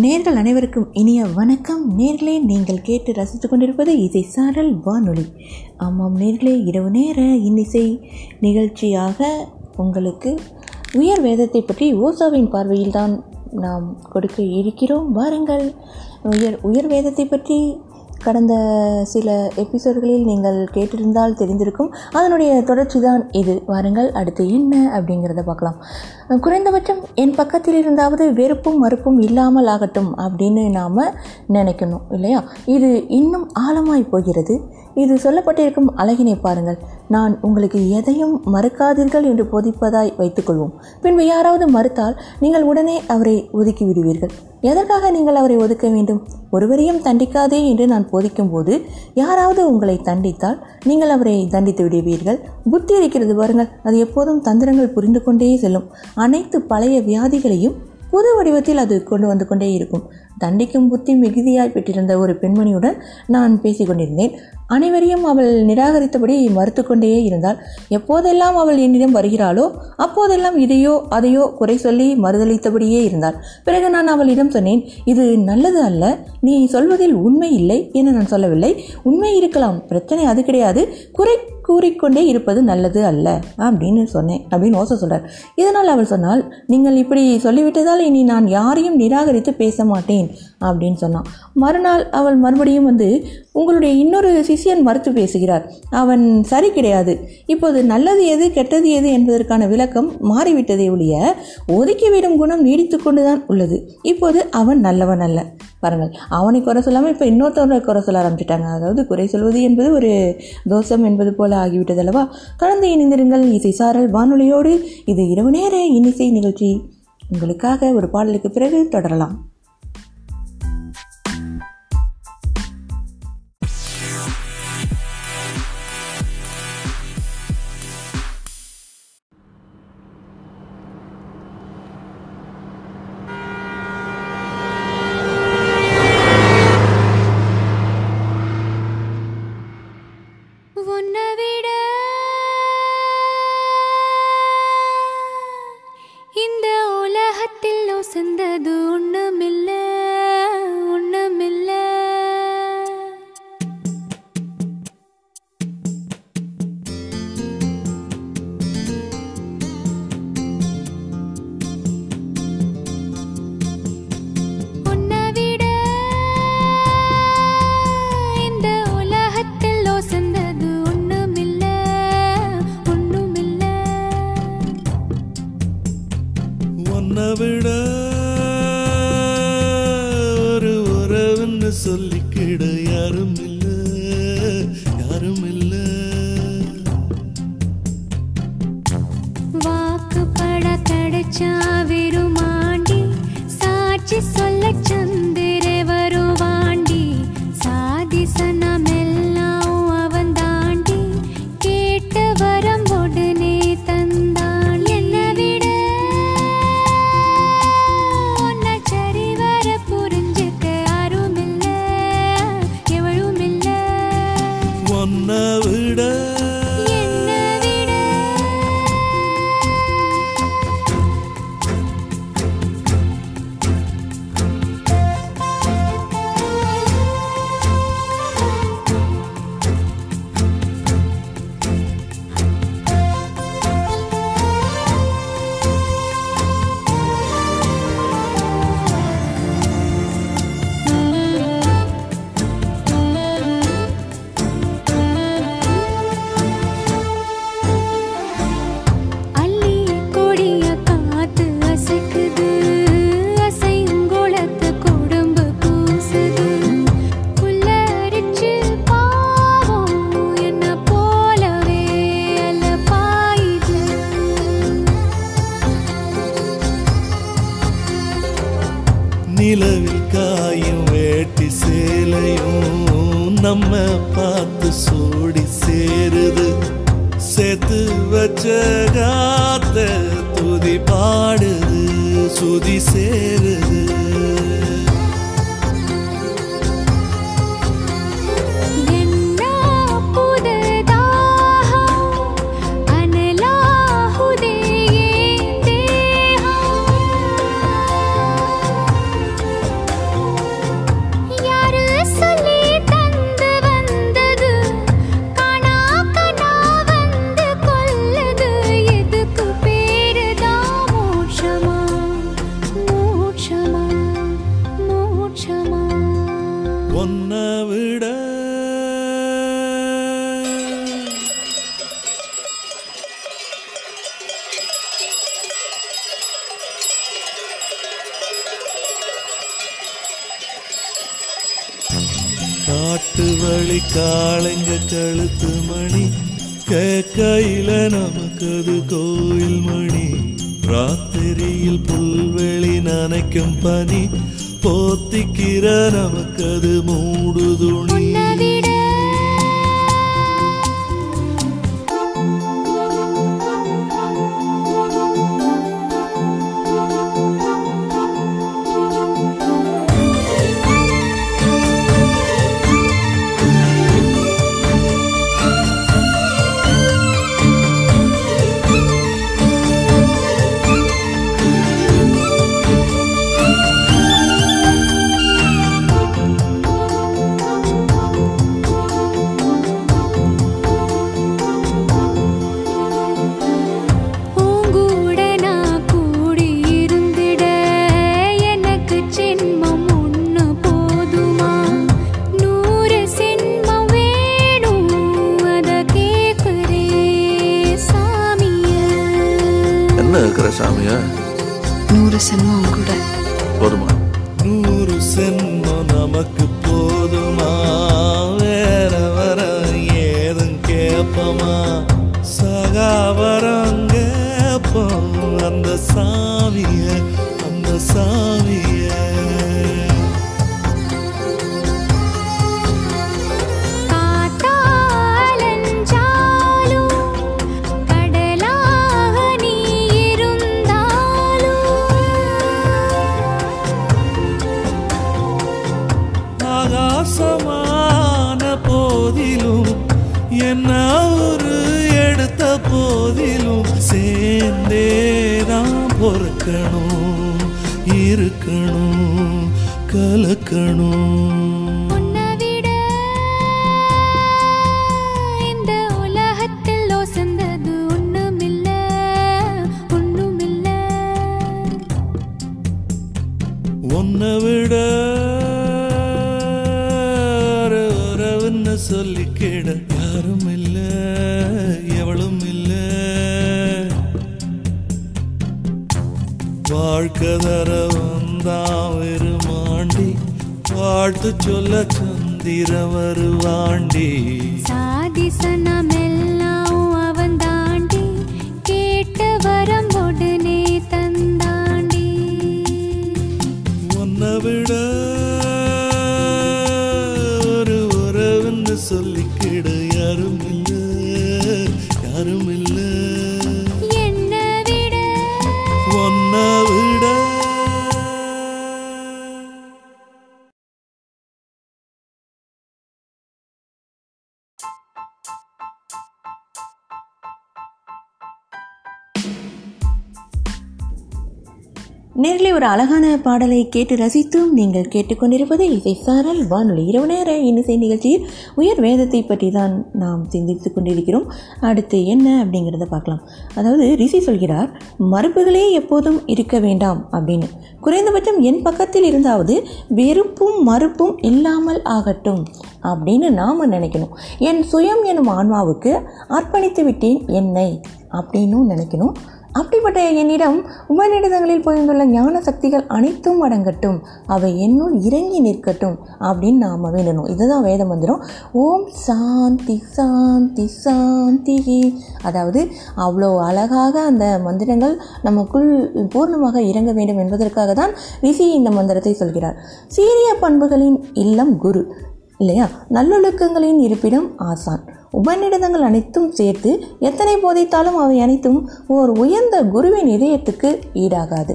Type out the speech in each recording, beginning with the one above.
நேர்கள் அனைவருக்கும் இனிய வணக்கம். நேர்களே நீங்கள் கேட்டு ரசித்து கொண்டிருப்பது இசை சாரல் வானொலி. ஆமாம் நேர்களே இரவு நேர இன்னிசை நிகழ்ச்சியாக உங்களுக்கு உயர் வேதத்தை பற்றி ஓசாவின் பார்வையில்தான் நாம் கொடுக்க இருக்கிறோம். வாருங்கள் உயர் உயர் வேதத்தை பற்றி கடந்த சில எபிசோடுகளில் நீங்கள் கேட்டிருந்தால் தெரிந்திருக்கும். அதனுடைய தொடர்ச்சி தான் இது. வாருங்கள் அடுத்து என்ன அப்படிங்கிறத பார்க்கலாம். குறைந்தபட்சம் என் பக்கத்தில் இருந்தாவது வெறுப்பும் மறுப்பும் இல்லாமல் ஆகட்டும் அப்படின்னு நாம் நினைக்கணும் இல்லையா? இது இன்னும் ஆழமாய் போகிறது. இது சொல்லப்பட்டிருக்கும் அழகினை பாருங்கள். நான் உங்களுக்கு எதையும் மறுக்காதீர்கள் என்று போதிப்பதாய் வைத்துக்கொள்வோம். பின்பு யாராவது மறுத்தால் நீங்கள் உடனே அவரை ஒதுக்கி விடுவீர்கள் எதற்காக நீங்கள் அவரை ஒதுக்க வேண்டும்? ஒருவரையும் தண்டிக்காதே என்று நான் போதிக்கும் போது யாராவது உங்களை தண்டித்தால் நீங்கள் அவரை தண்டித்து விடுவீர்கள். புத்தி இருக்கிறது பாருங்கள். அது எப்போதும் தந்திரங்கள் புரிந்து கொண்டே செல்லும். அனைத்து பழைய வியாதிகளையும் புது வடிவத்தில் அது கொண்டு வந்து கொண்டே இருக்கும். தண்டிக்கும் புத்தி மிகுதியாய் பெற்றிருந்த ஒரு பெண்மணியுடன் நான் பேசிக்கொண்டிருந்தேன். அனைவரையும் அவள் நிராகரித்தபடி மறுத்து கொண்டே இருந்தாள். எப்போதெல்லாம் அவள் என்னிடம் வருகிறாளோ அப்போதெல்லாம் இதையோ அதையோ குறை சொல்லி மறுதளித்தபடியே இருந்தாள். பிறகு நான் அவளிடம் சொன்னேன் இது நல்லது அல்ல. நீ சொல்வதில் உண்மை இல்லை என நான் சொல்லவில்லை. உண்மை இருக்கலாம். பிரச்சனை அது கிடையாது. குறை கூறிக்கொண்டே இருப்பது நல்லது அல்ல. அப்படின்னு சொன்னேன். அப்படின்னு ஓசை சொல்கிறார் இதனால் அவள் சொன்னால் நீங்கள் இப்படி சொல்லிவிட்டதால் இனி நான் யாரையும் நிராகரித்து பேச மாட்டேன். அப்படின்னு சொன்னான். மறுநாள் அவள் மறுபடியும் வந்து உங்களுடைய இன்னொரு சிஷியன் மறுத்து பேசுகிறார். அவன் சரி கிடையாது. இப்போது நல்லது எது கெட்டது எது என்பதற்கான விளக்கம் மாறிவிட்டதே ஒழிய ஒதுக்கிவிடும் குணம் நீடித்து கொண்டுதான் உள்ளது. இப்போது அவன் நல்லவன் அல்ல. பாருங்கள் அவனை குறை சொல்லாமல் இப்போ இன்னொருத்தவனை குறை சொல்ல ஆரம்பிச்சிட்டாங்க. அதாவது குறை சொல்வது என்பது ஒரு தோஷம் என்பது போல ஆகிவிட்டது அல்லவா? கலந்து இணைந்திருங்கள் இசை சாரல் வானொலியோடு. இது இரவு நேர இன்னிசை நிகழ்ச்சி. உங்களுக்காக ஒரு பாடலுக்கு பிறகு தொடரலாம். யாரும் இல்ல யாரும் இல்ல நேரில் ஒரு அழகான பாடலை கேட்டு ரசித்தும் நீங்கள் கேட்டுக்கொண்டிருப்பது இசை சாரல் வானொலி இரவு நேர இன்னிசை நிகழ்ச்சியில் உயர் வேதத்தை பற்றி தான் நாம் சிந்தித்து கொண்டிருக்கிறோம். அடுத்து என்ன அப்படிங்கிறத பார்க்கலாம். அதாவது ரிஷி சொல்கிறார் மரபுகளே எப்போதும் இருக்க வேண்டாம் அப்படின்னு. குறைந்தபட்சம் என் பக்கத்தில் இருந்தாவது வெறுப்பும் மறுப்பும் இல்லாமல் ஆகட்டும் அப்படின்னு நாம் நினைக்கணும். என் சுயம் எனும் ஆன்மாவுக்கு அர்ப்பணித்து விட்டேன் என்னை அப்படின்னும் நினைக்கணும். அப்படிப்பட்ட என்னிடம் உபநிடதங்களில் பொய்ந்துள்ள ஞான சக்திகள் அனைத்தும் அடங்கட்டும். அவை என்னுள் இறங்கி நிற்கட்டும் அப்படின்னு நாம் வேண்டணும் இதுதான் வேத மந்திரம். ஓம் சாந்தி சாந்தி சாந்தி. அதாவது அவ்வளோ அழகாக அந்த மந்திரங்கள் நமக்குள் பூர்ணமாக இறங்க வேண்டும் என்பதற்காக தான் ரிஷி இந்த மந்திரத்தை சொல்கிறார். சீரிய பண்புகளின் இல்லம் குரு. இல்லையா? நல்லொழுக்கங்களின் இருப்பிடம் ஆசான். உபநிடதங்கள் அனைத்தும் சேர்த்து எத்தனை போதைத்தாலும் அவை அனைத்தும் ஓர் உயர்ந்த குருவின் இதயத்துக்கு ஈடாகாது.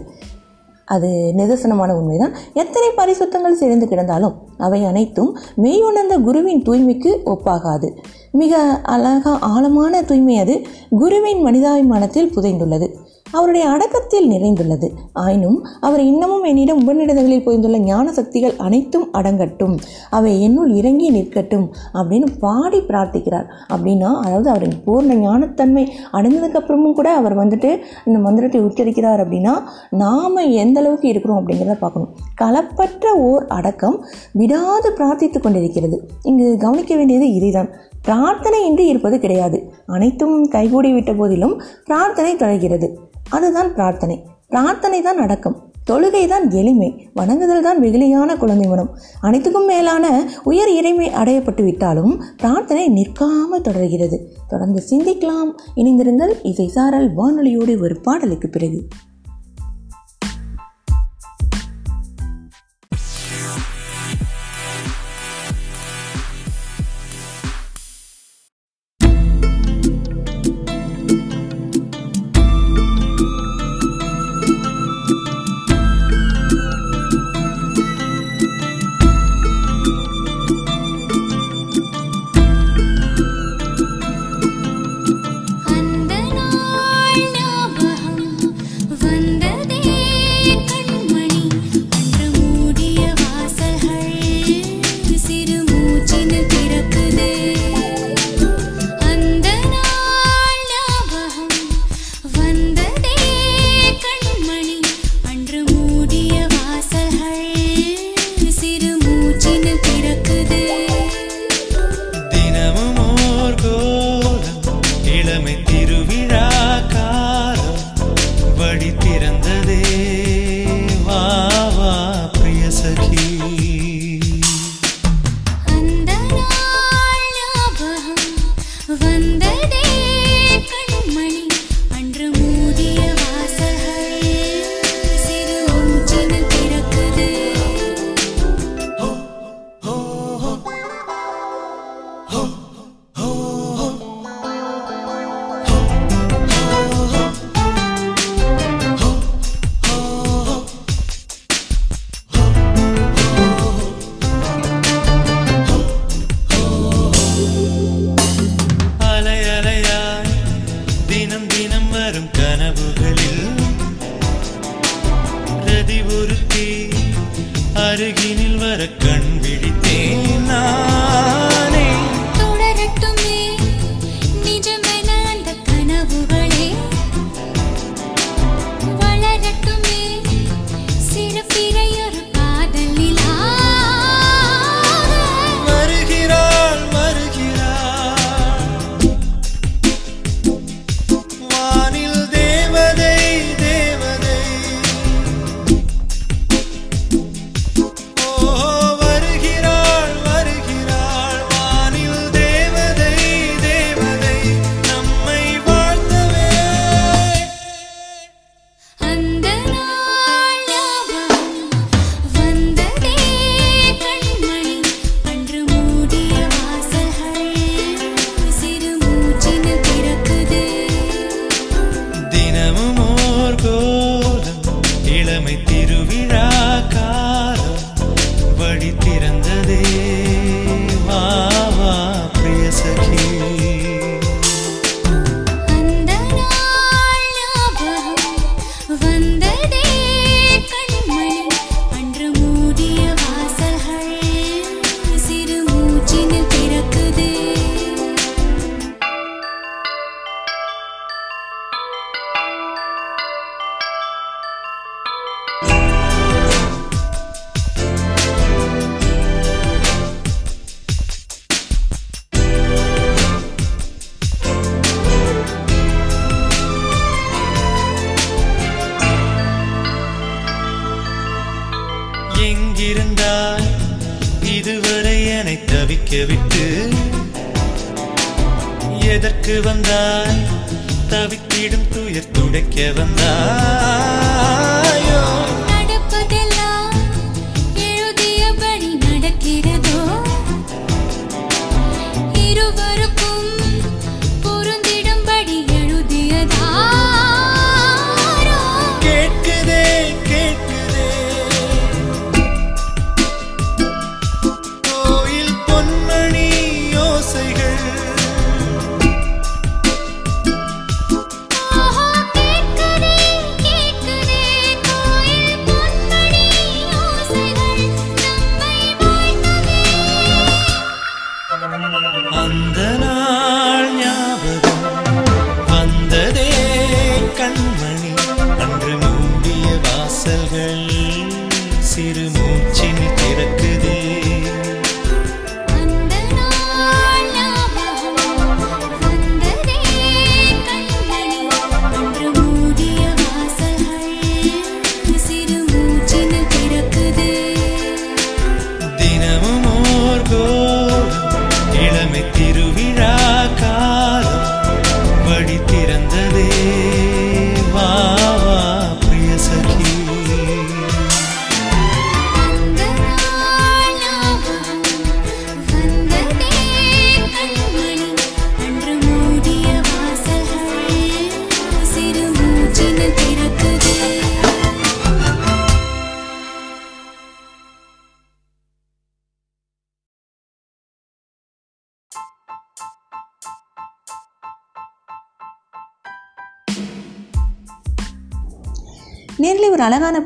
அது நிதர்சனமான உண்மைதான். எத்தனை பரிசுத்தங்கள் சேர்ந்து கிடந்தாலும் அவை அனைத்தும் மெய்யுணர்ந்த குருவின் தூய்மைக்கு ஒப்பாகாது. மிக அழகா ஆழமான தூய்மை அது குருவின் மனிதாபிமானத்தில் புதைந்துள்ளது. அவருடைய அடக்கத்தில் நிறைந்துள்ளது. ஆயினும் அவர் இன்னமும் என்னிடம் உபநிடதங்களில் புரிந்துள்ள ஞான சக்திகள் அனைத்தும் அடங்கட்டும். அவை என்னுள் இறங்கி நிற்கட்டும் அப்படின்னு பாடி பிரார்த்திக்கிறார். அப்படின்னா அதாவது அவரின் பூர்ண ஞானத்தன்மை அடைந்ததுக்கப்புறமும் கூட அவர் வந்துட்டு இந்த மந்திரத்தை உச்சரிக்கிறார் அப்படின்னா நாம் எந்த அளவுக்கு இருக்கிறோம் அப்படிங்கிறத பார்க்கணும். களப்பற்ற ஓர் அடக்கம் விடாது பிரார்த்தித்து கொண்டிருக்கிறது. இங்கு கவனிக்க வேண்டியது இதுதான். பிரார்த்தனை பிரார்த்தனையின்றி இருப்பது கிடையாது. அனைத்தும் கைகூடி விட்ட போதிலும் பிரார்த்தனை தொடர்கிறது. அதுதான் பிரார்த்தனை. பிரார்த்தனை தான் அடக்கம். தொழுகை தான் எளிமை. வணங்குதல் தான் வெகுளியான குழந்தை மனம் அனைத்துக்கும் மேலான உயர் இறைமை அடையப்பட்டு விட்டாலும் பிரார்த்தனை நிற்காமல் தொடர்கிறது. தொடர்ந்து சிந்திக்கலாம். இணைந்திருந்தால் இசை சாரல் வானொலியோடு ஒரு பாடலுக்கு பிறகு.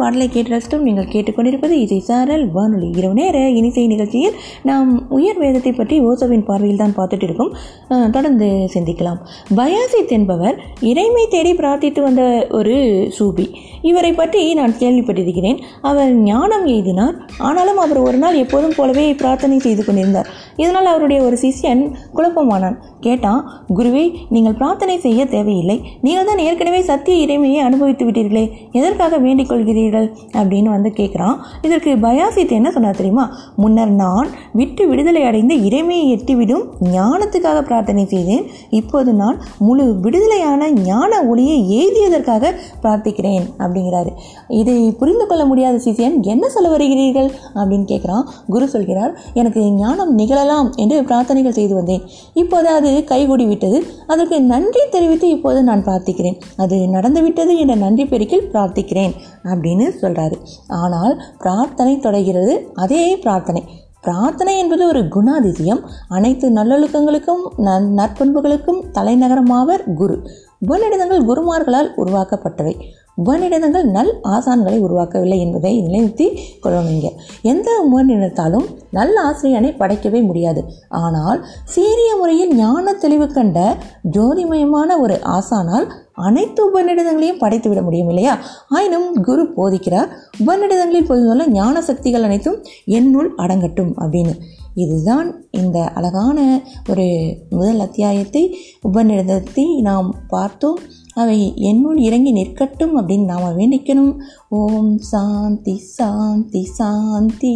பாடலை கேட்டு ரசித்தும் நீங்கள் கேட்டுக்கொண்டிருப்பது இசை சாரல். வானொலி இரவு நேர இனிசை நிகழ்ச்சியில் நாம் உயர் வேதத்தை பற்றி ஓசோவின் பார்வையில் தான் பார்த்துட்டு இருக்கோம். தொடர்ந்து சிந்திக்கலாம். பயாசித் என்பவர் இறைமை தேடி பிரார்த்தித்து வந்த ஒரு சூபி. இவரை பற்றி நான் கேள்விப்பட்டிருக்கிறேன். அவர் ஞானம் எய்தினார். ஆனாலும் அவர் ஒரு நாள் எப்போதும் போலவே பிரார்த்தனை செய்து கொண்டிருந்தார். இதனால் அவருடைய ஒரு சிஷ்யன் குழப்பமானான். கேட்டான் குருவே நீங்கள் பிரார்த்தனை செய்ய தேவையில்லை. நீங்கள் தான் ஏற்கனவே சத்திய இறைமையை அனுபவித்து விட்டீர்களே. எதற்காக வேண்டிக் கொள்கிறீர்கள்? அப்படின்னு வந்து கேட்குறான் இதற்கு பயாசித் என்ன சொன்னார் தெரியுமா? முன்னர் நான் விட்டு விடுதலை அடைந்து இறைமையை எட்டிவிடும் ஞானத்துக்காக பிரார்த்தனை செய்தேன். இப்போது நான் முழு விடுதலையான ஞான ஒளியை ஏதியதற்காக பிரார்த்திக்கிறேன் அப்படிங்கிறாரு. இதை புரிந்து கொள்ள முடியாத சிசியன் என்ன சொல்ல வருகிறீர்கள்? அப்படின்னு கேட்குறான் குரு சொல்கிறார் எனக்கு ஞானம் நிகழலாம் என்று பிரார்த்தனைகள் செய்து வந்தேன். இப்போது அது கைகூடி விட்டது. அதற்கு நன்றி தெரிவித்து இப்போது நான் பிரார்த்திக்கிறேன். அது நடந்துவிட்டது என்ற நன்றி பெருக்கில் பிரார்த்திக்கிறேன். அப்படின்னு அப்படின்னு சொல்கிறாரு ஆனால் பிரார்த்தனை தொடர்கிறது அதே பிரார்த்தனை. பிரார்த்தனை என்பது ஒரு குணாதிசயம். அனைத்து நல்லொழுக்கங்களுக்கும் நன் நற்பண்புகளுக்கும் தலைநகரமாவர் குரு. உபநிடதங்கள் குருமார்களால் உருவாக்கப்பட்டவை. உபநிடதங்கள் நல் ஆசான்களை உருவாக்கவில்லை என்பதை நிலைநிறுத்தி கொள்ளணுங்க எந்த உபநிடத்தாலும் நல்ல ஆசிரியனை படைக்கவே முடியாது. ஆனால் சீரிய முறையில் ஞான தெளிவு கண்ட ஜோதிமயமான ஒரு ஆசானால் அனைத்து உபநிடதங்களையும் படைத்து விட முடியும் இல்லையா? ஆயினும் குரு போதிக்கிறார். உபநிடதங்களில் பொதுவாக ஞான சக்திகள் அனைத்தும் என்னுள் அடங்கட்டும் அப்படின்னு. இதுதான் இந்த அழகான ஒரு முதல் அத்தியாயத்தை உபநிடதத்தை நாம் பார்த்தோம். அவை என்னுள் இறங்கி நிற்கட்டும் அப்படின்னு நாம் வேண்டிக்கணும். ஓம் சாந்தி சாந்தி சாந்தி.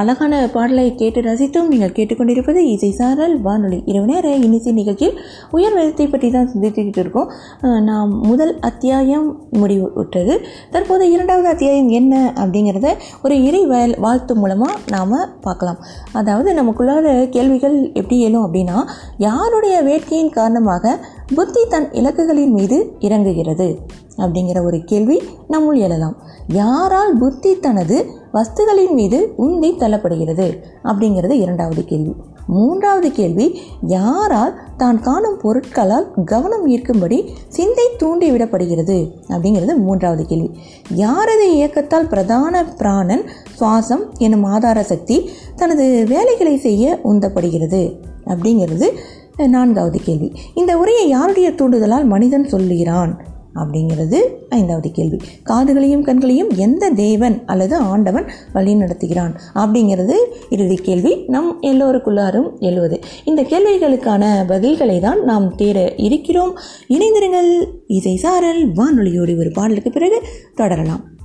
அழகான பாடலை கேட்டு ரசித்தும் நீங்கள் கேட்டுக்கொண்டிருப்பது இசை சாரல் வானொலி இரவு நேர இன்னிசை நிகழ்ச்சியில் உயர் வேதத்தை பற்றி தான் சிந்தித்துக்கிட்டு இருக்கோம். நாம் முதல் அத்தியாயம் முடிவு விட்டது தற்போது இரண்டாவது அத்தியாயம் என்ன அப்படிங்கிறத ஒரு இறை வாழ்த்து மூலமாக நாம் பார்க்கலாம். அதாவது நமக்குள்ளார கேள்விகள் எப்படி எழும் அப்படின்னா யாருடைய வேட்கையின் காரணமாக புத்தி தன் இலக்குகளின் மீது இறங்குகிறது? அப்படிங்கிற ஒரு கேள்வி நம்முள் எழலாம். யாரால் புத்தி தனது வஸ்துகளின் மீது உந்தி தள்ளப்படுகிறது அப்படிங்கிறது இரண்டாவது கேள்வி. மூன்றாவது கேள்வி யாரால் தான் காணும் பொருட்களால் கவனம் ஈர்க்கும்படி சிந்தை தூண்டிவிடப்படுகிறது அப்படிங்கிறது மூன்றாவது கேள்வி. யாரது இயக்கத்தால் பிரதான பிராணன் சுவாசம் எனும் ஆதார சக்தி தனது வேலைகளை செய்ய உந்தப்படுகிறது அப்படிங்கிறது நான்காவது கேள்வி. இந்த உரையை யாருடைய தூண்டுதலால் மனிதன் சொல்லுகிறான்? அப்படிங்கிறது ஐந்தாவது கேள்வி. காதுகளையும் கண்களையும் எந்த தேவன் அல்லது ஆண்டவன் வழி நடத்துகிறான் அப்படிங்கிறது இறுதி கேள்வி. நம் எல்லோருக்குள்ளாரும் எழுவது. இந்த கேள்விகளுக்கான பதில்களை தான் நாம் தேட இருக்கிறோம். இணைந்திருங்கள். இசை சாரல் வானொலியோடு ஒரு பாடலுக்கு பிறகு தொடரலாம்.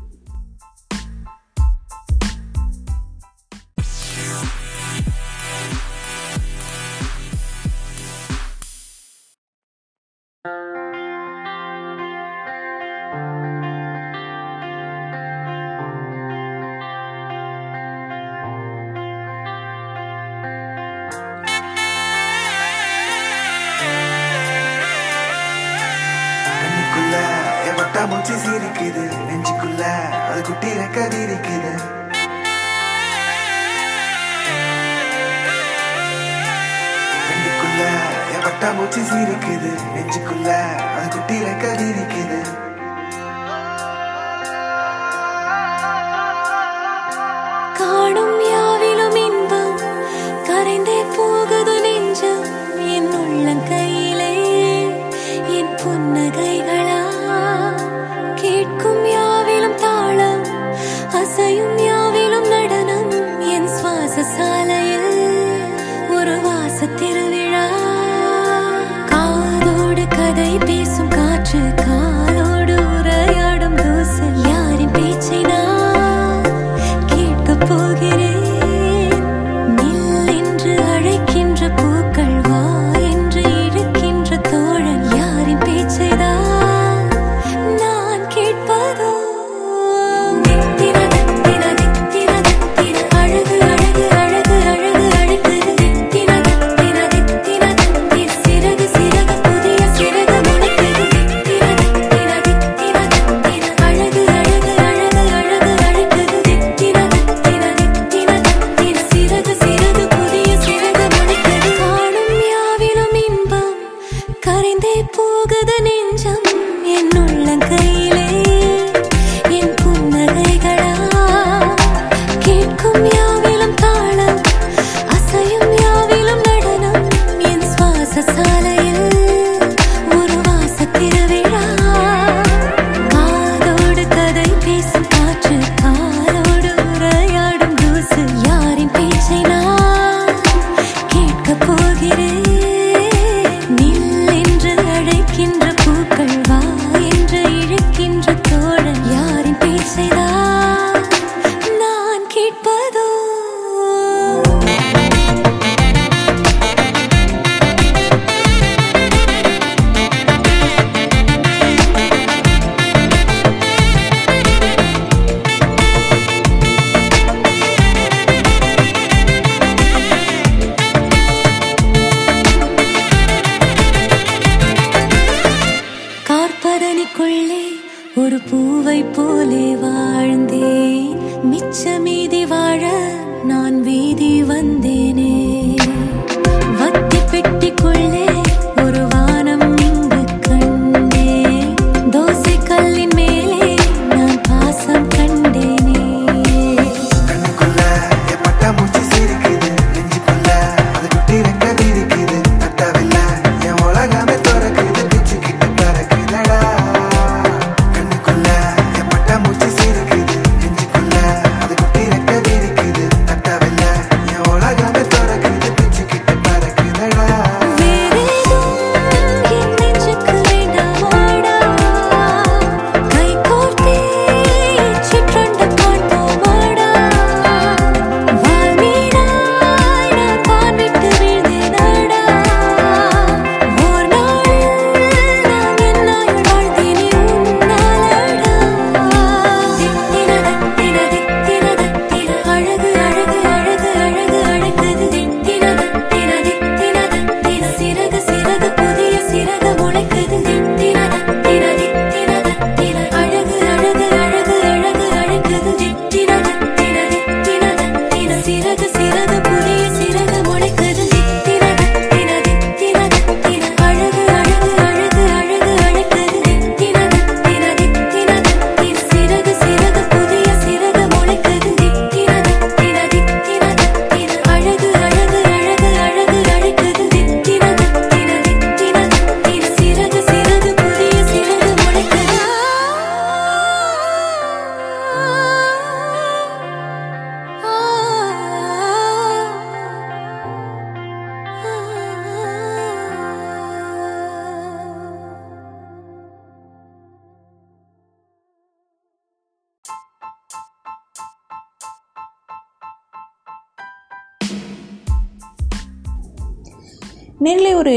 哥哥的你。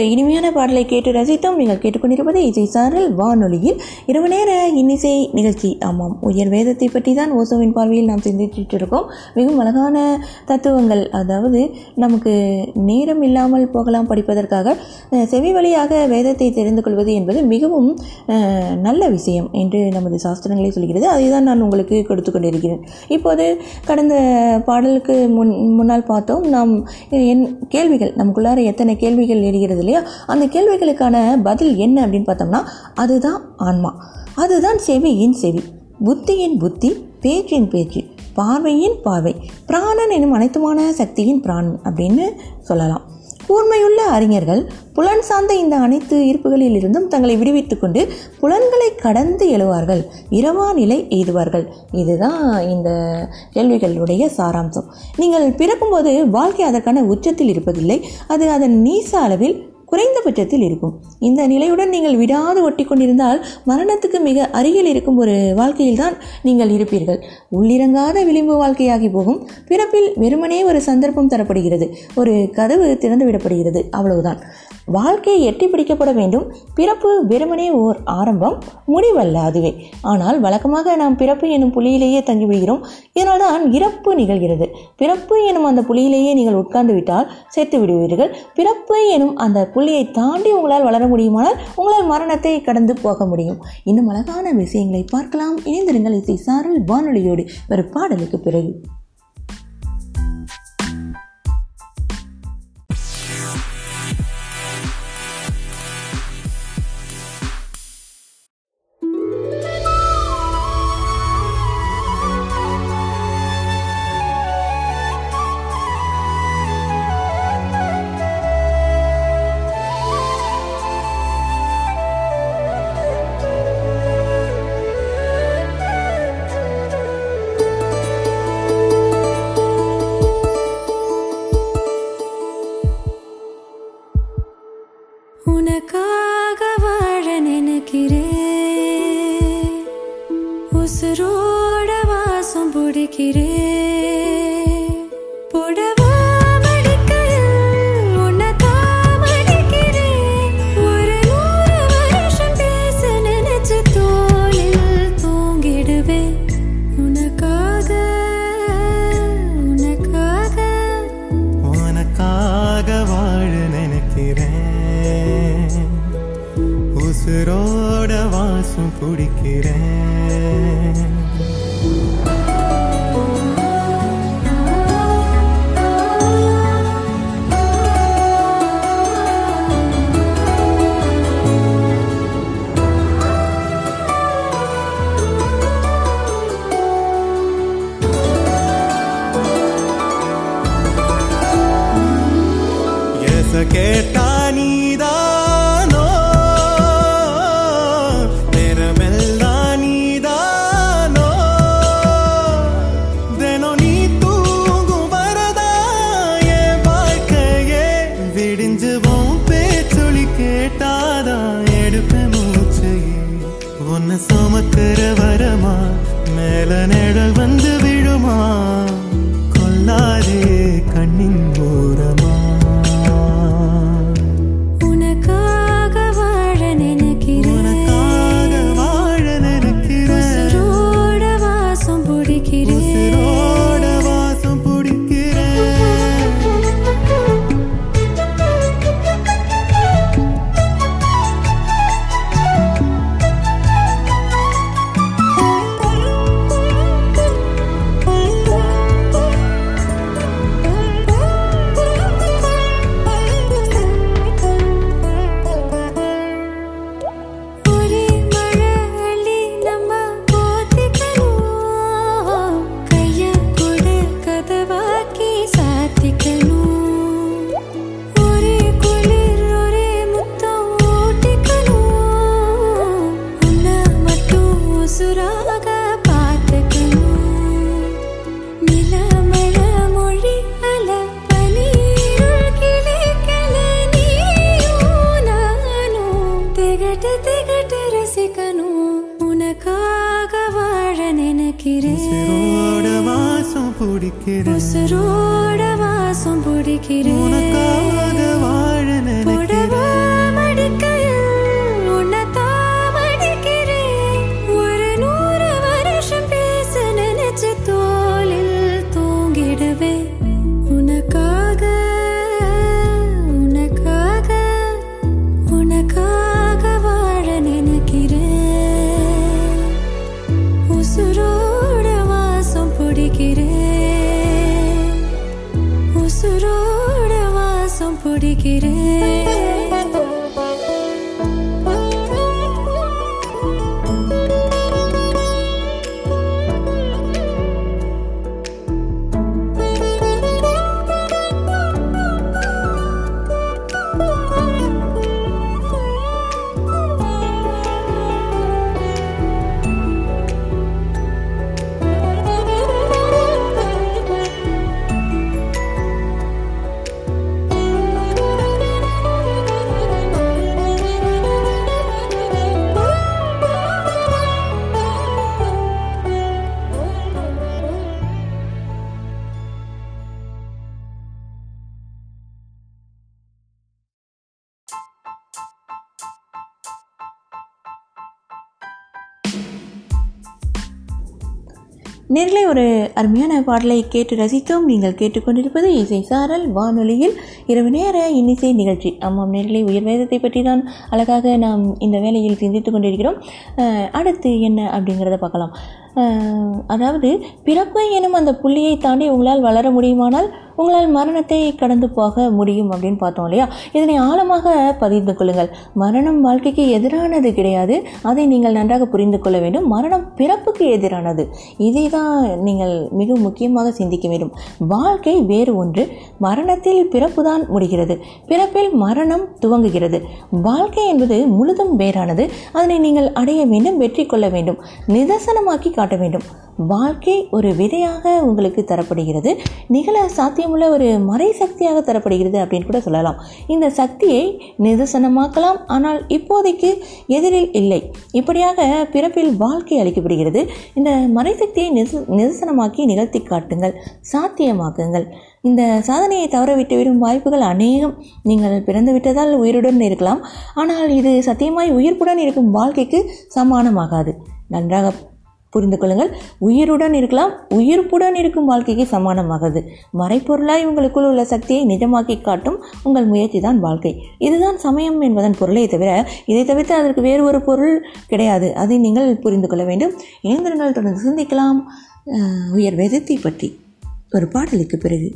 நேரிலே ஒரு இனிமையான பாடலை கேட்டு ரசித்தோம். நீங்கள் கேட்டுக்கொண்டிருப்பது இசை சாரல் வானொலியில். இரவு நேர இன்னிசை நிகழ்ச்சி. ஆமாம் உயர் வேதத்தை பற்றி தான் ஓசோவின் பார்வையில் நாம் சிந்திச்சுட்டு இருக்கோம் மிகவும் அழகான தத்துவங்கள். அதாவது நமக்கு நேரம் இல்லாமல் போகலாம் படிப்பதற்காக செவி வழியாக வேதத்தை தெரிந்து கொள்வது என்பது மிகவும் நல்ல விஷயம் என்று நமது சாஸ்திரங்களே சொல்கிறது. அதை தான் நான் உங்களுக்கு கொடுத்து கொண்டிருக்கிறேன். இப்போது கடந்த பாடலுக்கு முன் முன்னால் பார்த்தோம். நாம் என் கேள்விகள் நமக்குள்ளார எத்தனை கேள்விகள் எழுகிறது இல்லையா? அந்த கேள்விகளுக்கான பதில் என்ன அப்படின்னு பார்த்தோம்னா அதுதான் ஆன்மா. அதுதான் செவியின் செவி. புத்தியின் புத்தி பேச்சின் பேச்சு பார்வையின் பார்வை பிராணன் எனும் அனைத்துமான சக்தியின் பிராணன் அப்படின்னு சொல்லலாம். கூர்மையுள்ள அறிஞர்கள் புலன் சார்ந்த இந்த அனைத்து ஈர்ப்புகளில் இருந்தும் தங்களை விடுவித்துக் கொண்டு புலன்களை கடந்து எழுவார்கள். இரவா நிலை எய்துவார்கள். இதுதான் இந்த கேள்விகளுடைய சாராம்சம். நீங்கள் பிறக்கும்போது வாழ்க்கை அதற்கான உச்சத்தில் இருப்பதில்லை. அது அதன் நீச அளவில் குறைந்தபட்சத்தில் இருக்கும். இந்த நிலையுடன் நீங்கள் விடாது ஒட்டி கொண்டிருந்தால் மரணத்துக்கு மிக அருகில் இருக்கும் ஒரு வாழ்க்கையில்தான் நீங்கள் இருப்பீர்கள். உள்ளிறங்காத விளிம்பு வாழ்க்கையாகி போகும். பிறப்பில் வெறுமனே ஒரு சந்தர்ப்பம் தரப்படுகிறது. ஒரு கதவு திறந்து விடப்படுகிறது அவ்வளவுதான். வாழ்க்கையை எட்டி பிடிக்கப்பட வேண்டும். பிறப்பு வெறுமனே ஓர் ஆரம்பம் முடிவல்ல அதுவே ஆனால் வழக்கமாக நாம் பிறப்பு எனும் புள்ளியிலேயே தங்கிவிடுகிறோம். இதனால்தான் இறப்பு நிகழ்கிறது. பிறப்பு எனும் அந்த புள்ளியிலேயே நீங்கள் உட்கார்ந்து விட்டால் சேர்த்து விடுவீர்கள். பிறப்பு எனும் அந்த புள்ளியை தாண்டி உங்களால் வளர முடியுமானால் உங்களால் மரணத்தை கடந்து போக முடியும். இன்னும் அழகான விஷயங்களை பார்க்கலாம். இணைந்திருங்கள் இசை சாரல் வானொலியோடு. ஒரு பாடலுக்கு பிறகு. அருமையான பாடலை கேட்டு ரசித்தோம். நீங்கள் கேட்டுக்கொண்டிருப்பது இசை சாரல் வானொலியில் இரவு நேர இன்னிசை நிகழ்ச்சி. ஆமாம் நேரிலே உயர் வேதத்தை பற்றி தான் அழகாக நாம் இந்த வேலையில் சிந்தித்து கொண்டிருக்கிறோம். அடுத்து என்ன அப்படிங்கிறத பார்க்கலாம். அதாவது பிறப்பு எனும் அந்த புள்ளியை தாண்டி உங்களால் வளர முடியுமானால் உங்களால் மரணத்தை கடந்து போக முடியும் அப்படின்னு பார்த்தோம் இல்லையா? இதனை ஆழமாக பதிந்து கொள்ளுங்கள். மரணம் வாழ்க்கைக்கு எதிரானது கிடையாது. அதை நீங்கள் நன்றாக புரிந்து கொள்ள வேண்டும். மரணம் பிறப்புக்கு எதிரானது. இதை தான் நீங்கள் மிக முக்கியமாக சிந்திக்க வேண்டும். வாழ்க்கை வேறு ஒன்று. மரணத்தில் பிறப்பு தான் முடிகிறது. பிறப்பில் மரணம் துவங்குகிறது. வாழ்க்கை என்பது முழுதும் வேறானது. அதனை நீங்கள் அடைய வேண்டும் வெற்றி கொள்ள வேண்டும் நிதர்சனமாக்கி காட்ட வேண்டும். வாழ்க்கை ஒரு விதையாக உங்களுக்கு தரப்படுகிறது நிகழ சாத்தியமுள்ள ஒரு மறை சக்தியாக தரப்படுகிறது அப்படின்னு கூட சொல்லலாம். இந்த சக்தியை நிதர்சனமாக்கலாம் ஆனால் இப்போதைக்கு எதிரில் இல்லை. இப்படியாக பிறப்பில் வாழ்க்கை அளிக்கப்படுகிறது. இந்த மறை சக்தியை நித நிதர்சனமாக்கி நிகழ்த்தி காட்டுங்கள் சாத்தியமாக்குங்கள். இந்த சாதனையை தவற விட்டுவிடும் வாய்ப்புகள் அநேகம். நீங்கள் பிறந்து விட்டதால் உயிருடன் இருக்கலாம் ஆனால் இது சத்தியமாய் உயிர்ப்புடன் இருக்கும் வாழ்க்கைக்கு சமானமாகாது. நன்றாக புரிந்து கொள்ளுங்கள் உயிருடன் இருக்கலாம் உயிர்ப்புடன் இருக்கும் வாழ்க்கைக்கு சமானமாகாது. மறைப்பொருளாய் உங்களுக்குள் உள்ள சக்தியை நிஜமாக்கி காட்டும் உங்கள் முயற்சி தான் வாழ்க்கை. இதுதான் சமயம் என்பதன் பொருளை தவிர இதை தவிர்த்து அதற்கு வேறு ஒரு பொருள் கிடையாது. அதை நீங்கள் புரிந்து கொள்ள வேண்டும். இணைந்திருங்கள் தொடர்ந்து சிந்திக்கலாம். உயர் வேதத்தை பற்றி ஒரு பாடலுக்கு பிறகு.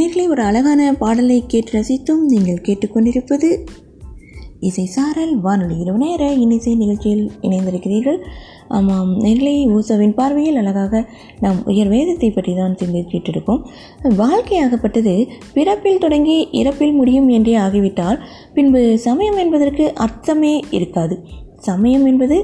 நேர்களை ஒரு அழகான பாடலை கேட்டு ரசித்தும் நீங்கள் கேட்டுக்கொண்டிருப்பது இசை சாரல் வானொலி இரவு நேர இன்னிசை நிகழ்ச்சியில் இணைந்திருக்கிறீர்கள். ஆமாம் நெல்லை ஊசவின் பார்வையில் அழகாக நாம் உயர் வேதத்தை பற்றி தான் சிந்திச்சிட்டு இருக்கோம் வாழ்க்கையாகப்பட்டது பிறப்பில் தொடங்கி இறப்பில் முடியும் என்றே ஆகிவிட்டால் பின்பு சமயம் என்பதற்கு அர்த்தமே இருக்காது. சமயம் என்பது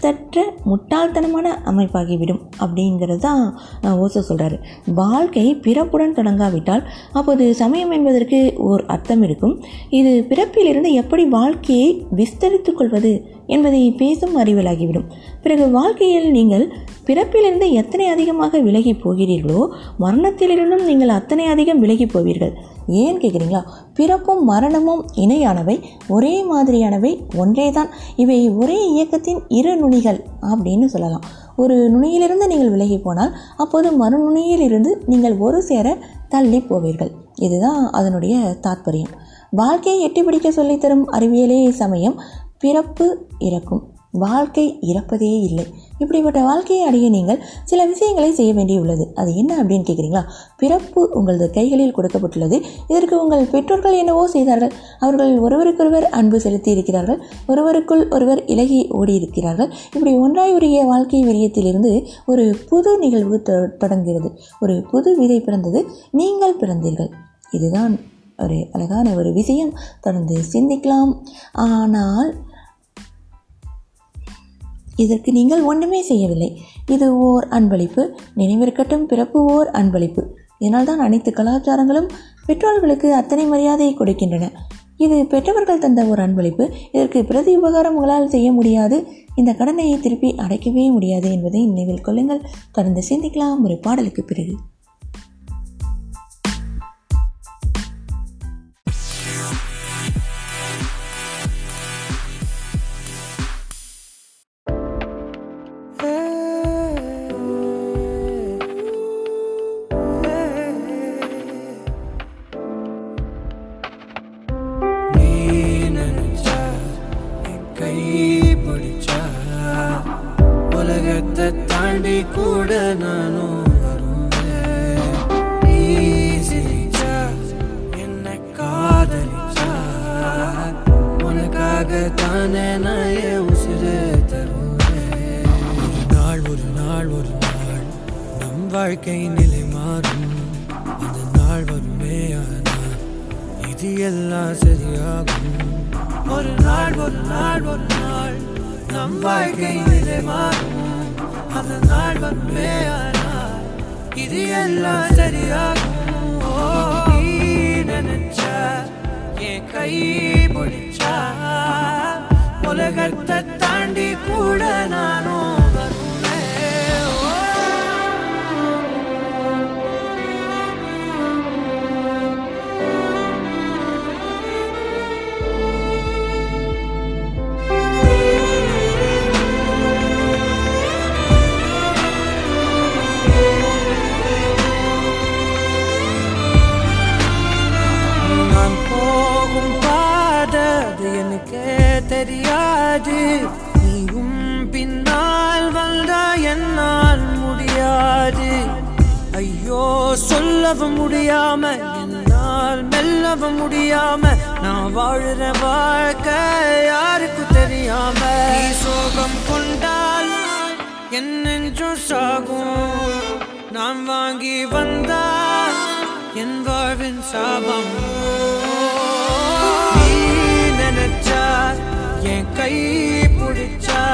சத்தற்ற முட்டாள்தனமான அமைப்பாகிவிடும் அப்படிங்கிறது தான் ஓசோ சொல்கிறாரு வாழ்க்கை பிறப்புடன் தொடங்காவிட்டால் அப்போது சமயம் என்பதற்கு ஓர் அர்த்தம் இருக்கும். இது பிறப்பிலிருந்து எப்படி வாழ்க்கையை விஸ்தரித்து கொள்வது என்பதை பேசும் அறிவலாகிவிடும். பிறகு வாழ்க்கையில் நீங்கள் பிறப்பிலிருந்து எத்தனை அதிகமாக விலகி போகிறீர்களோ மரணத்திலிருந்தும் நீங்கள் அத்தனை அதிகம் விலகி போவீர்கள். ஏன் கேட்குறீங்களா? பிறப்பும் மரணமும் இணையானவை ஒரே மாதிரியானவை ஒன்றேதான். இவை ஒரே இயக்கத்தின் இரு நுனிகள் அப்படின்னு சொல்லலாம். ஒரு நுனியிலிருந்து நீங்கள் விலகி போனால் அப்போது மறுநுனியிலிருந்து நீங்கள் ஒரு சேர தள்ளி போவீர்கள். இதுதான் அதனுடைய தாற்பயம். வாழ்க்கையை எட்டி பிடிக்க சொல்லித்தரும் அறிவியலே சமயம். பிறப்பு இறக்கும். வாழ்க்கை இறப்பதே இல்லை. இப்படிப்பட்ட வாழ்க்கையை அடைய நீங்கள் சில விஷயங்களை செய்ய வேண்டியுள்ளது. அது என்ன அப்படின்னு கேட்குறீங்களா பிறப்பு உங்களது கைகளில் கொடுக்கப்பட்டுள்ளது. இதற்கு உங்கள் பெற்றோர்கள் என்னவோ செய்தார்கள். அவர்கள் ஒருவருக்கொருவர் அன்பு செலுத்தி இருக்கிறார்கள் ஒருவருக்குள் ஒருவர் இலகி ஓடி இருக்கிறார்கள் இப்படி ஒன்றாய் உரிய வாழ்க்கை விரியத்திலிருந்து ஒரு புது நிகழ்வு தொ- தொடங்குகிறது. ஒரு புது விதை பிறந்தது. நீங்கள் பிறந்தீர்கள். இதுதான் ஒரு அழகான ஒரு விஷயம். தொடர்ந்து சிந்திக்கலாம். ஆனால் இதற்கு நீங்கள் ஒன்றுமே செய்யவில்லை. இது ஓர் அன்பளிப்பு நினைவிருக்கட்டும் பிறப்பு ஓர் அன்பளிப்பு. இதனால்தான் அனைத்து கலாச்சாரங்களும் பெற்றோர்களுக்கு அத்தனை மரியாதையை கொடுக்கின்றன. இது பெற்றவர்கள் தந்த ஒரு அன்பளிப்பு. இதற்கு பிரதி உபகாரம் உங்களால் செய்ய முடியாது. இந்த கடனையை திருப்பி அடைக்கவே முடியாது என்பதை நினைவில் கொள்ளுங்கள். தொடர்ந்து சிந்திக்கலாம். ஒரு பாடலுக்கு பிறகு. சொல்லவும் முடியாம என்னால் மெல்லவ முடியாம நான் வாழ்ற வாழ்க்கை யாருக்கும் தெரியாம. சோகம் கொண்டால் என்னென்றும் சாகும். நான் வாங்கி வந்தால் என் வாழ்வின் சாபம். நீ நினைச்சா என் கை பிடிச்சா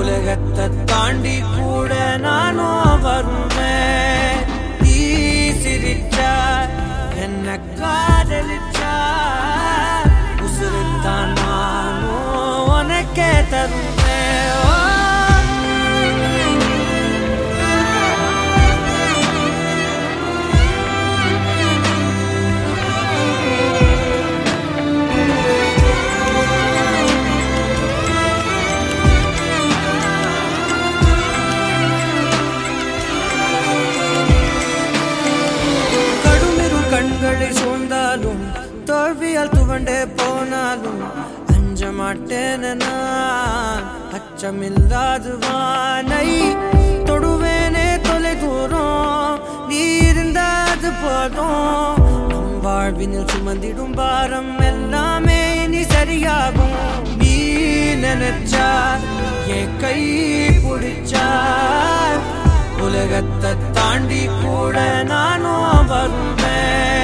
உலகத்தை தாண்டி கூட நானும் வரும் என்ன காதலிச்சா உசுருத்தான் நானும் மாட்டேன நான். அச்சமில்லாது வானை தொடுவேனே தொலை தூரம் நீ நீ இருந்தாது போதும். நம் வாழ்வினில் சுமந்திடும் பாரம் எல்லாமே நீ சரியாகும். நீ நினைச்சா என் கை பிடிச்சா உலகத்தை தாண்டி கூட நானும் வருவேன்.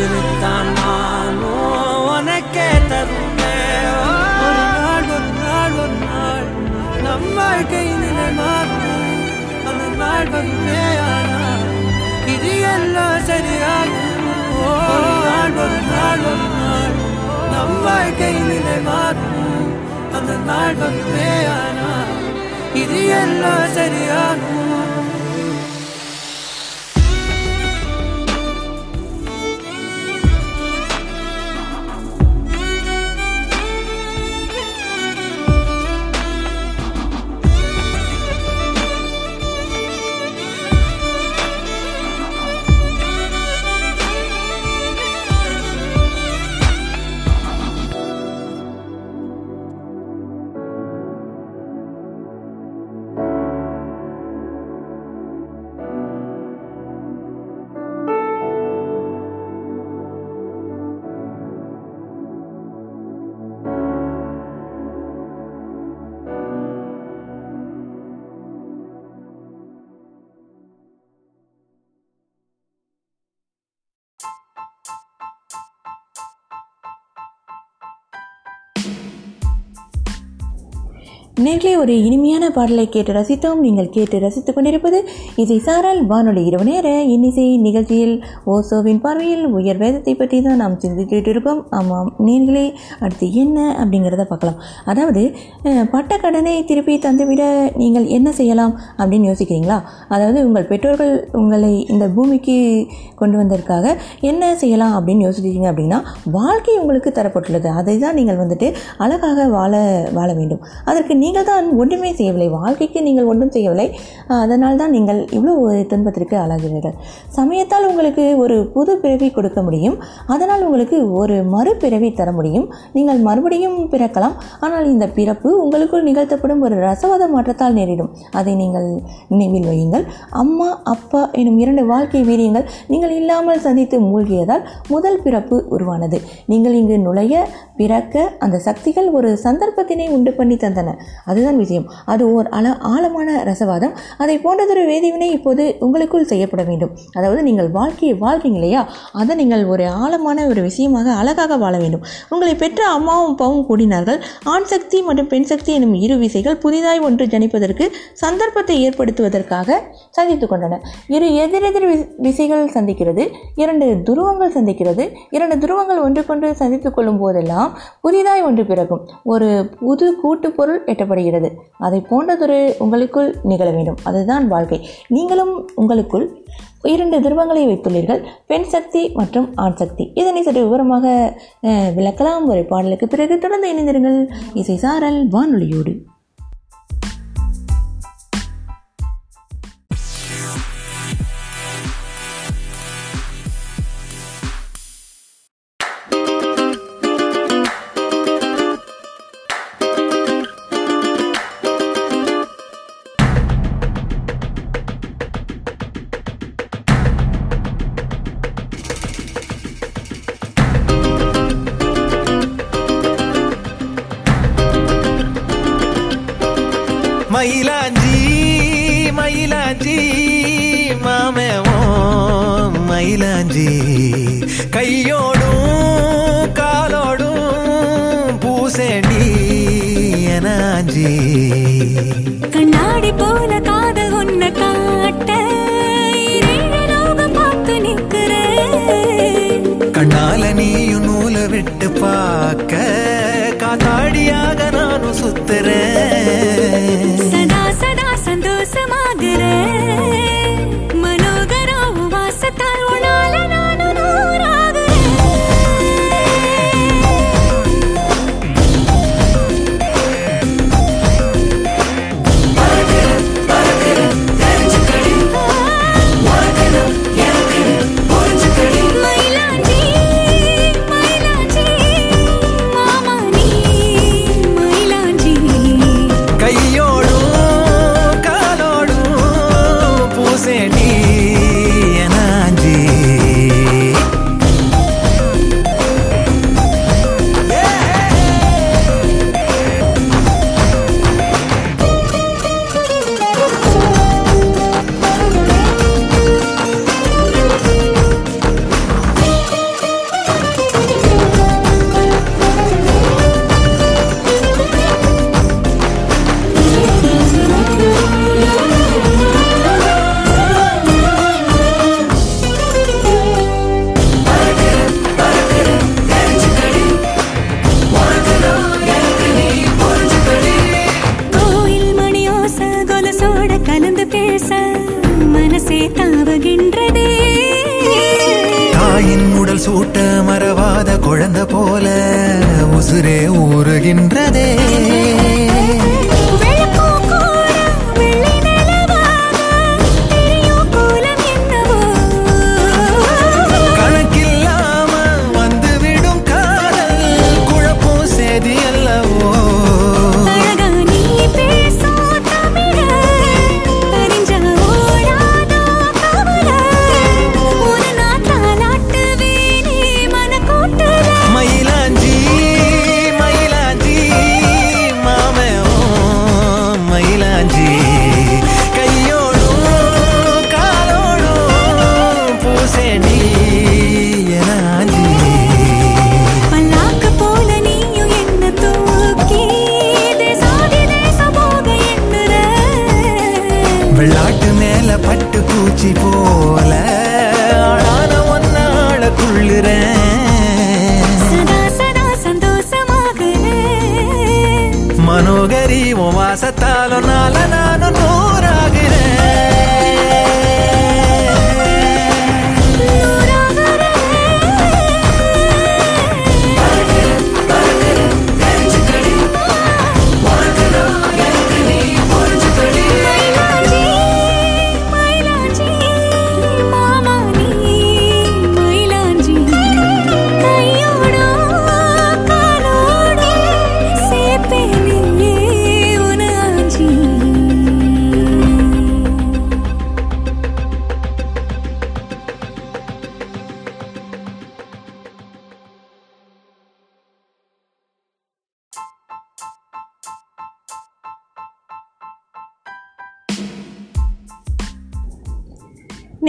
உசுருத்தான் நானும் உனக்கே தருவேன் ஒரு நாள் ஒரு நாள் ஒரு நாள் நம் வாழ்க்கை நிலை மாறும். அந்த நாள் வருமே ஆனால் இது எல்லாம் சரியாகும். ஒரு நாள் ஒரு நாள் ஒரு நாள் நம் வாழ்க்கை நிலை மாறும். அந்த நாள் வருமே ஆனால் இது எல்லாம் சரியாகும். நேர்களே ஒரு இனிமையான பாடலை கேட்டு ரசித்தோம். நீங்கள் கேட்டு ரசித்துக் கொண்டிருப்பது இசை சாரால் வானொலி இரவு நேர இன்னிசை நிகழ்ச்சியில் ஓசோவின் பார்வையில் உயர் வேதத்தை பற்றி தான் நாம் சிந்தித்துட்டு இருப்போம் ஆமாம் நீங்களே அடுத்து என்ன அப்படிங்கிறத பார்க்கலாம். அதாவது பட்ட கடனை திருப்பி தந்துவிட நீங்கள் என்ன செய்யலாம் அப்படின்னு யோசிக்கிறீங்களா? அதாவது உங்கள் பெற்றோர்கள் உங்களை இந்த பூமிக்கு கொண்டு வந்ததற்காக என்ன செய்யலாம் அப்படின்னு யோசிச்சிங்க அப்படின்னா வாழ்க்கை உங்களுக்கு தரப்பட்டுள்ளது. அதை தான் நீங்கள் வந்துட்டு அழகாக வாழ வாழ வேண்டும். அதற்கு நீங்கள் தான் ஒன்றுமே செய்யவில்லை. வாழ்க்கைக்கு நீங்கள் ஒன்றும் செய்யவில்லை. அதனால் தான் நீங்கள் இவ்வளோ ஒரு துன்பத்திற்கு ஆளாகிறீர்கள். சமயத்தால் உங்களுக்கு ஒரு புது பிறவி கொடுக்க முடியும். அதனால் உங்களுக்கு ஒரு மறுபிறவி தர முடியும். நீங்கள் மறுபடியும் பிறக்கலாம். ஆனால் இந்த பிறப்பு உங்களுக்குள் நிகழ்த்தப்படும் ஒரு ரசவாத மாற்றத்தால் நேரிடும். அதை நீங்கள் நினைவில் வையுங்கள். அம்மா அப்பா எனும் இரண்டு வாழ்க்கை வீரியங்கள் நீங்கள் இல்லாமல் சந்தித்து மூழ்கியதால் முதல் பிறப்பு உருவானது. நீங்கள் இங்கு நுழைய பிறக்க அந்த சக்திகள் ஒரு சந்தர்ப்பத்தினை உண்டு பண்ணி தந்தன. அதுதான் விஷயம் அது ஓர் அல ஆழமான ரசவாதம். அதை போன்றதொரு வேதிவினை இப்போது உங்களுக்குள் செய்யப்பட வேண்டும். அதாவது நீங்கள் வாழ்க்கையை வாழ்றீங்க இல்லையா? அதை நீங்கள் ஒரு ஆழமான ஒரு விஷயமாக அழகாக வாழ வேண்டும். உங்களை பெற்ற அம்மாவும் அப்பாவும் கூடினார்கள். ஆண் சக்தி மற்றும் பெண் சக்தி எனும் இரு விசைகள் புதிதாய் ஒன்று ஜனிப்பதற்கு சந்தர்ப்பத்தை ஏற்படுத்துவதற்காக சந்தித்து கொண்டன. இரு எதிரெதிர் வி- விசைகள் சந்திக்கிறது. இரண்டு துருவங்கள் சந்திக்கிறது. இரண்டு துருவங்கள் ஒன்றுக்கொன்று சந்தித்துக் கொள்ளும் போதெல்லாம் புதிதாய் ஒன்று பிறக்கும். ஒரு புது கூட்டுப்பொருள் எட்ட தேவைப்படுகிறது. அதை போன்றதொரு உங்களுக்குள் நிகழ வேண்டும். அதுதான் வாழ்க்கை. நீங்களும் உங்களுக்குள் இரண்டு துருவங்களை வைத்துள்ளீர்கள். பெண் சக்தி மற்றும் ஆண் சக்தி. இதனை சற்று விவரமாக அஹ், விளக்கலாம் ஒரு பாடலுக்கு பிறகு தொடர்ந்து இணைந்திருங்கள். இசை சாரல் வானொலியோடு.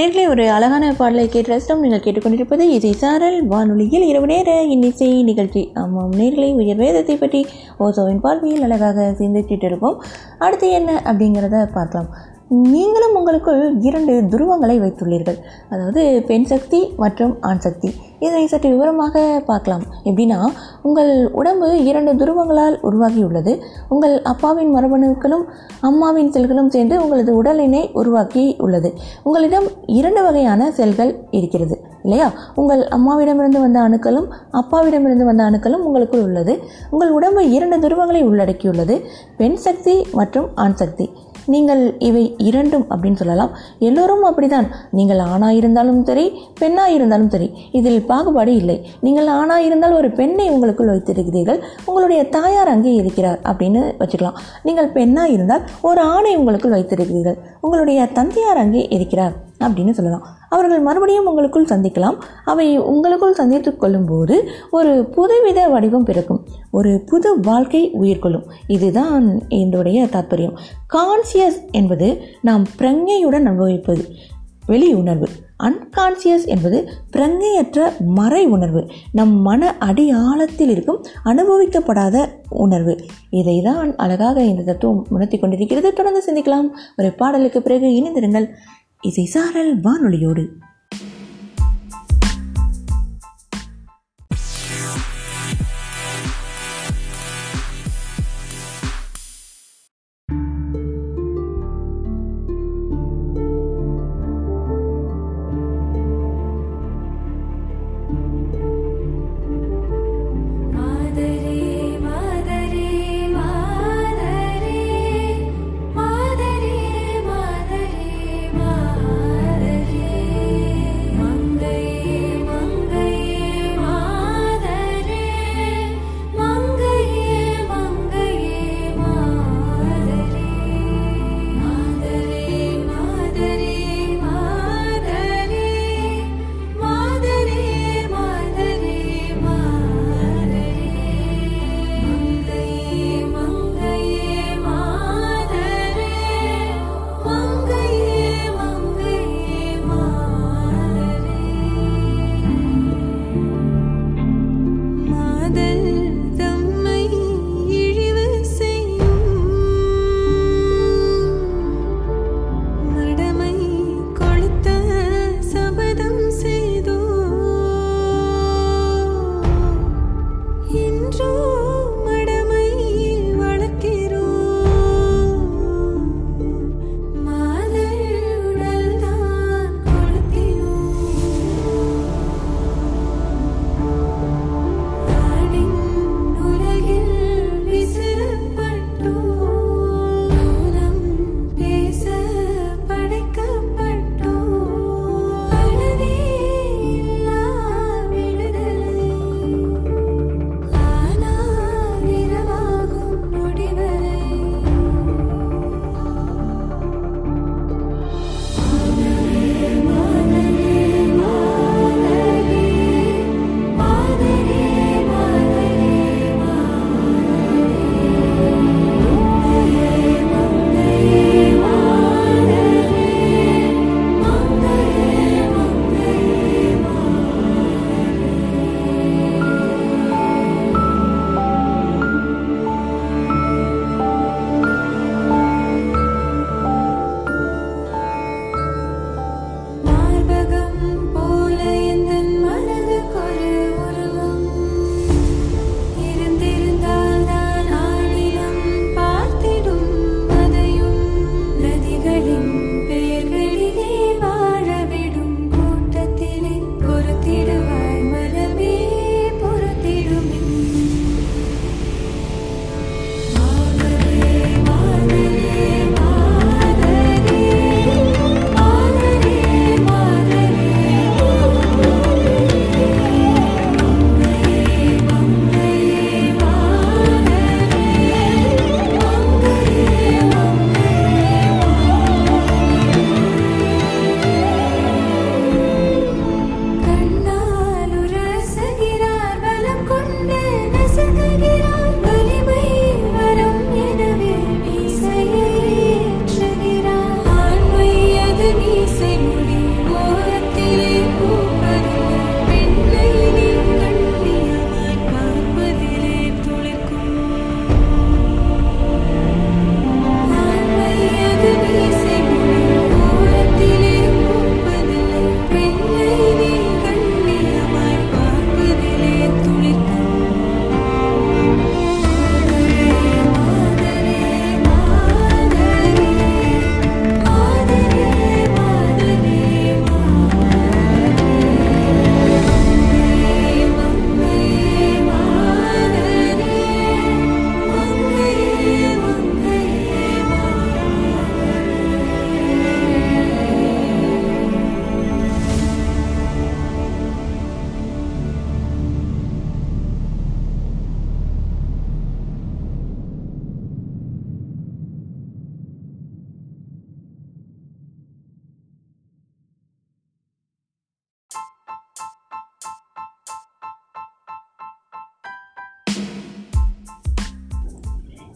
நேர்களே ஒரு அழகான பாடலை கேட்டு ரசித்தோம் நீங்கள் கேட்டுக்கொண்டிருப்பது இசை சாரல் வானொலியில் இரவு நேர இன்னிசை நிகழ்ச்சி. ஆமாம் நேர்களை உயர் வேதத்தை பற்றி ஓசோவின் பார்வையில் அழகாக சிந்திச்சிட்டு இருக்கோம். அடுத்து என்ன அப்படிங்கிறத பார்க்கலாம். நீங்களும் உங்களுக்குள் இரண்டு துருவங்களை வைத்துள்ளீர்கள். அதாவது பெண் சக்தி மற்றும் ஆண் சக்தி. இதனை சற்று விவரமாக பார்க்கலாம். எப்படின்னா உங்கள் உடம்பு இரண்டு துருவங்களால் உருவாகியுள்ளது. உங்கள் அப்பாவின் மரபணுக்களும் அம்மாவின் செல்களும் சேர்ந்து உங்களது உடலினை உருவாக்கி உள்ளது உங்களிடம் இரண்டு வகையான செல்கள் இருக்கிறது இல்லையா? உங்கள் அம்மாவிடமிருந்து வந்த அணுக்களும் அப்பாவிடமிருந்து வந்த அணுக்களும் உங்களுக்குள் உள்ளது. உங்கள் உடம்பு இரண்டு துருவங்களை உள்ளடக்கியுள்ளது. பெண் சக்தி மற்றும் ஆண் சக்தி. நீங்கள் இவை இரண்டும் அப்படின்னு சொல்லலாம். எல்லோரும் அப்படிதான் நீங்கள் ஆணாக இருந்தாலும் சரி பெண்ணாக இருந்தாலும் சரி இதில் பாகுபாடு இல்லை. நீங்கள் ஆணாக இருந்தால் ஒரு பெண்ணை உங்களுக்குள் வைத்திருக்கிறீர்கள். உங்களுடைய தாயார் அங்கே இருக்கிறார் அப்படின்னு வச்சுக்கலாம். நீங்கள் பெண்ணாக இருந்தால் ஒரு ஆணை உங்களுக்குள் வைத்திருக்கிறீர்கள். உங்களுடைய தந்தையார் அங்கே இருக்கிறார். அப்படின்னு சொல்லலாம். அவர்கள் மறுபடியும் உங்களுக்குள் சந்திக்கலாம். அவை உங்களுக்குள் சந்தித்து கொள்ளும்போது ஒரு புதுவித வடிவம் பிறக்கும். ஒரு புது வாழ்க்கை உயிர்கொள்ளும். இதுதான் என்னுடைய தாற்பயம் கான்சியஸ் என்பது நாம் பிரங்கையுடன் அனுபவிப்பது. வெளி உணர்வு. அன்கான்சியஸ் என்பது பிரங்கையற்ற மறை உணர்வு. நம் மன அடி ஆழத்தில் இருக்கும் அனுபவிக்கப்படாத உணர்வு. இதை தான் அழகாக இந்த தத்துவம் உணர்த்தி கொண்டிருக்கிறது. தொடர்ந்து சிந்திக்கலாம். ஒரு பாடலுக்கு பிறகு இணைந்திருங்கள். இசை சாரல் வானொலியோடு.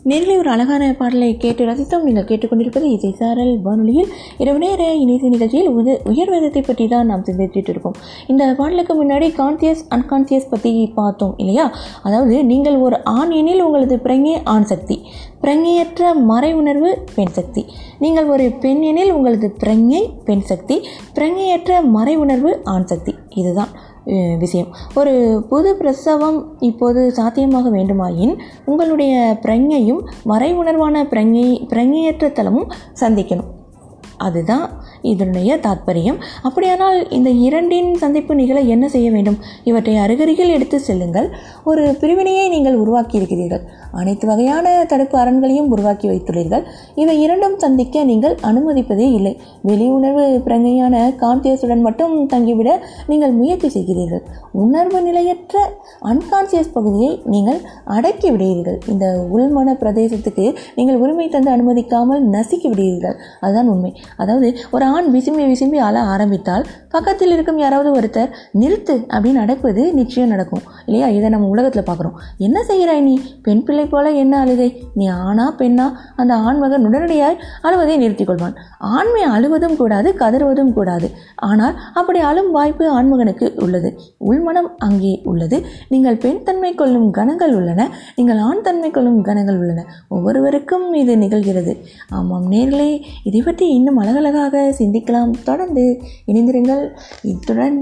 நேரிலே ஒரு அழகான பாடலை கேட்டு ரசித்தோம். நீங்கள் கேட்டுக்கொண்டிருப்பது இசை சாரல் வானொலியில். இரவு நேர இணைய நிகழ்ச்சியில் உத உயர்வேதத்தை பற்றி தான் நாம் சிந்தித்துட்டு இருக்கோம். இந்த பாடலுக்கு முன்னாடி கான்சியஸ் அன்கான்சியஸ் பற்றி பார்த்தோம் இல்லையா? அதாவது நீங்கள் ஒரு ஆண் எனில் உங்களது பிரங்கே ஆண் சக்தி பிரங்கையற்ற மறை உணர்வு பெண் சக்தி. நீங்கள் ஒரு பெண் எனில் உங்களது பிரங்கை பெண் சக்தி பிரங்கையற்ற மறை உணர்வு ஆண் சக்தி. இதுதான். விஷயம். ஒரு புது பிரசவம் இப்போது சாத்தியமாக வேண்டுமாயின் உங்களுடைய பிரங்கையும் மறை உணர்வான பிரங்கை பிரங்கையற்ற தலமும் சந்திக்கணும். அதுதான் இதனுடைய தாத்பரியம். அப்படியானால் இந்த இரண்டின் சந்திப்பு நிகழ என்ன செய்ய வேண்டும்? இவற்றை அருகருகில் எடுத்து செல்லுங்கள். ஒரு பிரிவினையை நீங்கள் உருவாக்கி இருக்கிறீர்கள் அனைத்து வகையான தடுப்பு அரண்களையும் உருவாக்கி வைத்துள்ளீர்கள். இவை இரண்டும் சந்திக்க நீங்கள் அனுமதிப்பதே இல்லை. வெளி உணர்வு பிரங்கையான கான்சியஸுடன் மட்டும் தங்கிவிட நீங்கள் முயற்சி செய்கிறீர்கள். உணர்வு நிலையற்ற அன்கான்சியஸ் பகுதியை நீங்கள் அடக்கி விடுகிறீர்கள். இந்த உள்மன பிரதேசத்துக்கு நீங்கள் உரிமை தந்து அனுமதிக்காமல் நசுக்கி விடுகிறீர்கள். அதுதான் உண்மை. அதாவது ஒரு ஆண் விசும்பி விசும்பி அழ ஆரம்பித்தால் பக்கத்தில் இருக்கும் யாராவது ஒருத்தர் நிறுத்து அப்படின்னு நடப்பது நிச்சயம் நடக்கும். இல்லையா? இதை நம்ம உலகத்தில் பார்க்குறோம். என்ன செய்கிறாய் நீ? பெண் பிள்ளை போல என்ன அழுதை நீ ஆணா பெண்ணா? அந்த ஆண்மகன் உடனடியாய் அழுவதை நிறுத்திக் கொள்வான். ஆண்மை அழுவதும் கூடாது கதறுவதும் கூடாது. ஆனால் அப்படி அழும் வாய்ப்பு ஆண்மகனுக்கு உள்ளது. உள்மனம் அங்கே உள்ளது. நீங்கள் பெண் தன்மை கொள்ளும் கணங்கள் உள்ளன. நீங்கள் ஆண் தன்மை கொள்ளும் கணங்கள் உள்ளன. ஒவ்வொருவருக்கும் இது நிகழ்கிறது. ஆமாம் நேர்களே இதை பற்றி இன்னும் அழகழகாக சிந்திக்கலாம். தொடர்ந்து இணைந்திருங்கள். இத்துடன்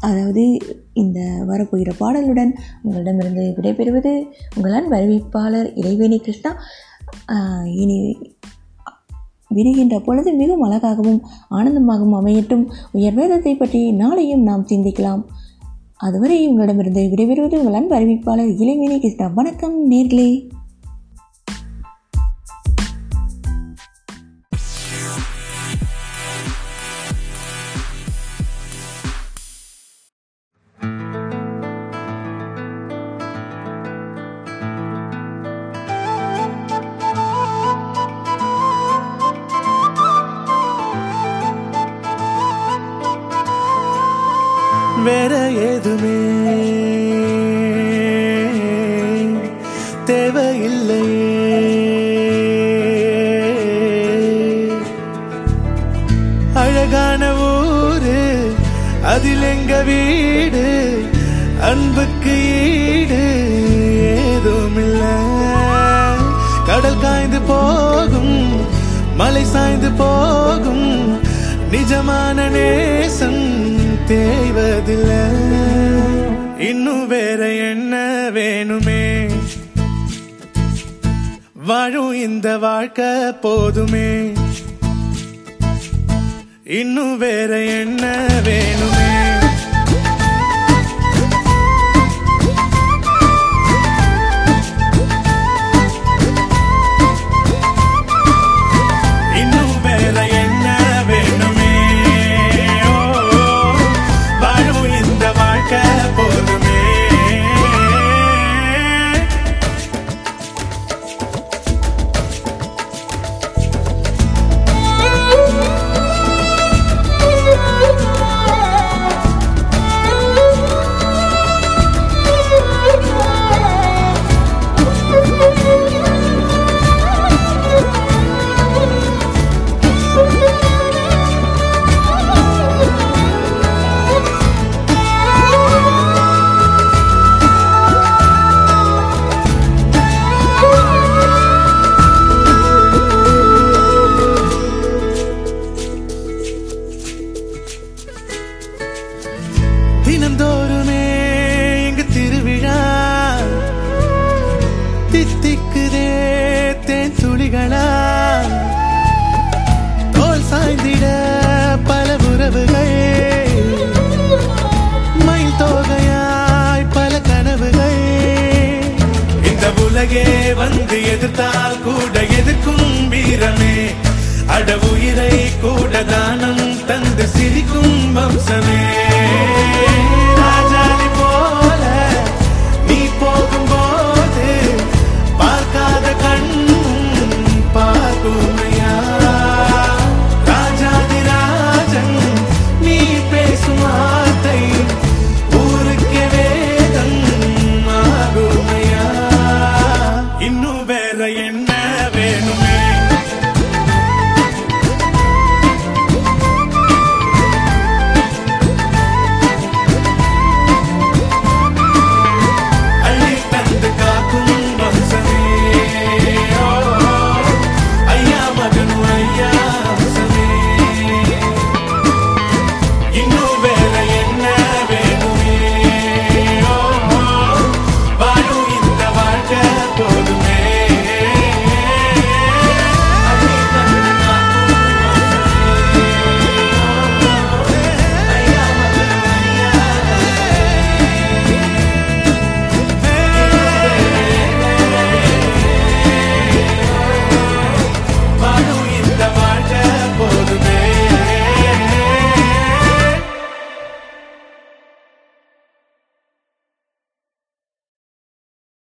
அதாவது இந்த வரப்போகிற பாடலுடன் உங்களிடமிருந்து விடைபெறுவது உங்கள் அன்பு அறிவிப்பாளர் இறைவேணி கிருஷ்ணா. இனி விரிகின்ற பொழுது மிகவும் அழகாகவும் ஆனந்தமாகவும் அமையட்டும். உயர்வேதத்தை பற்றி நாளையும் நாம் சிந்திக்கலாம். அதுவரை உங்களிடமிருந்து விடைபெறுவது உங்கள் அன்பு அறிவிப்பாளர் இளைவேணி கிருஷ்ணா. வணக்கம் நேர்களே.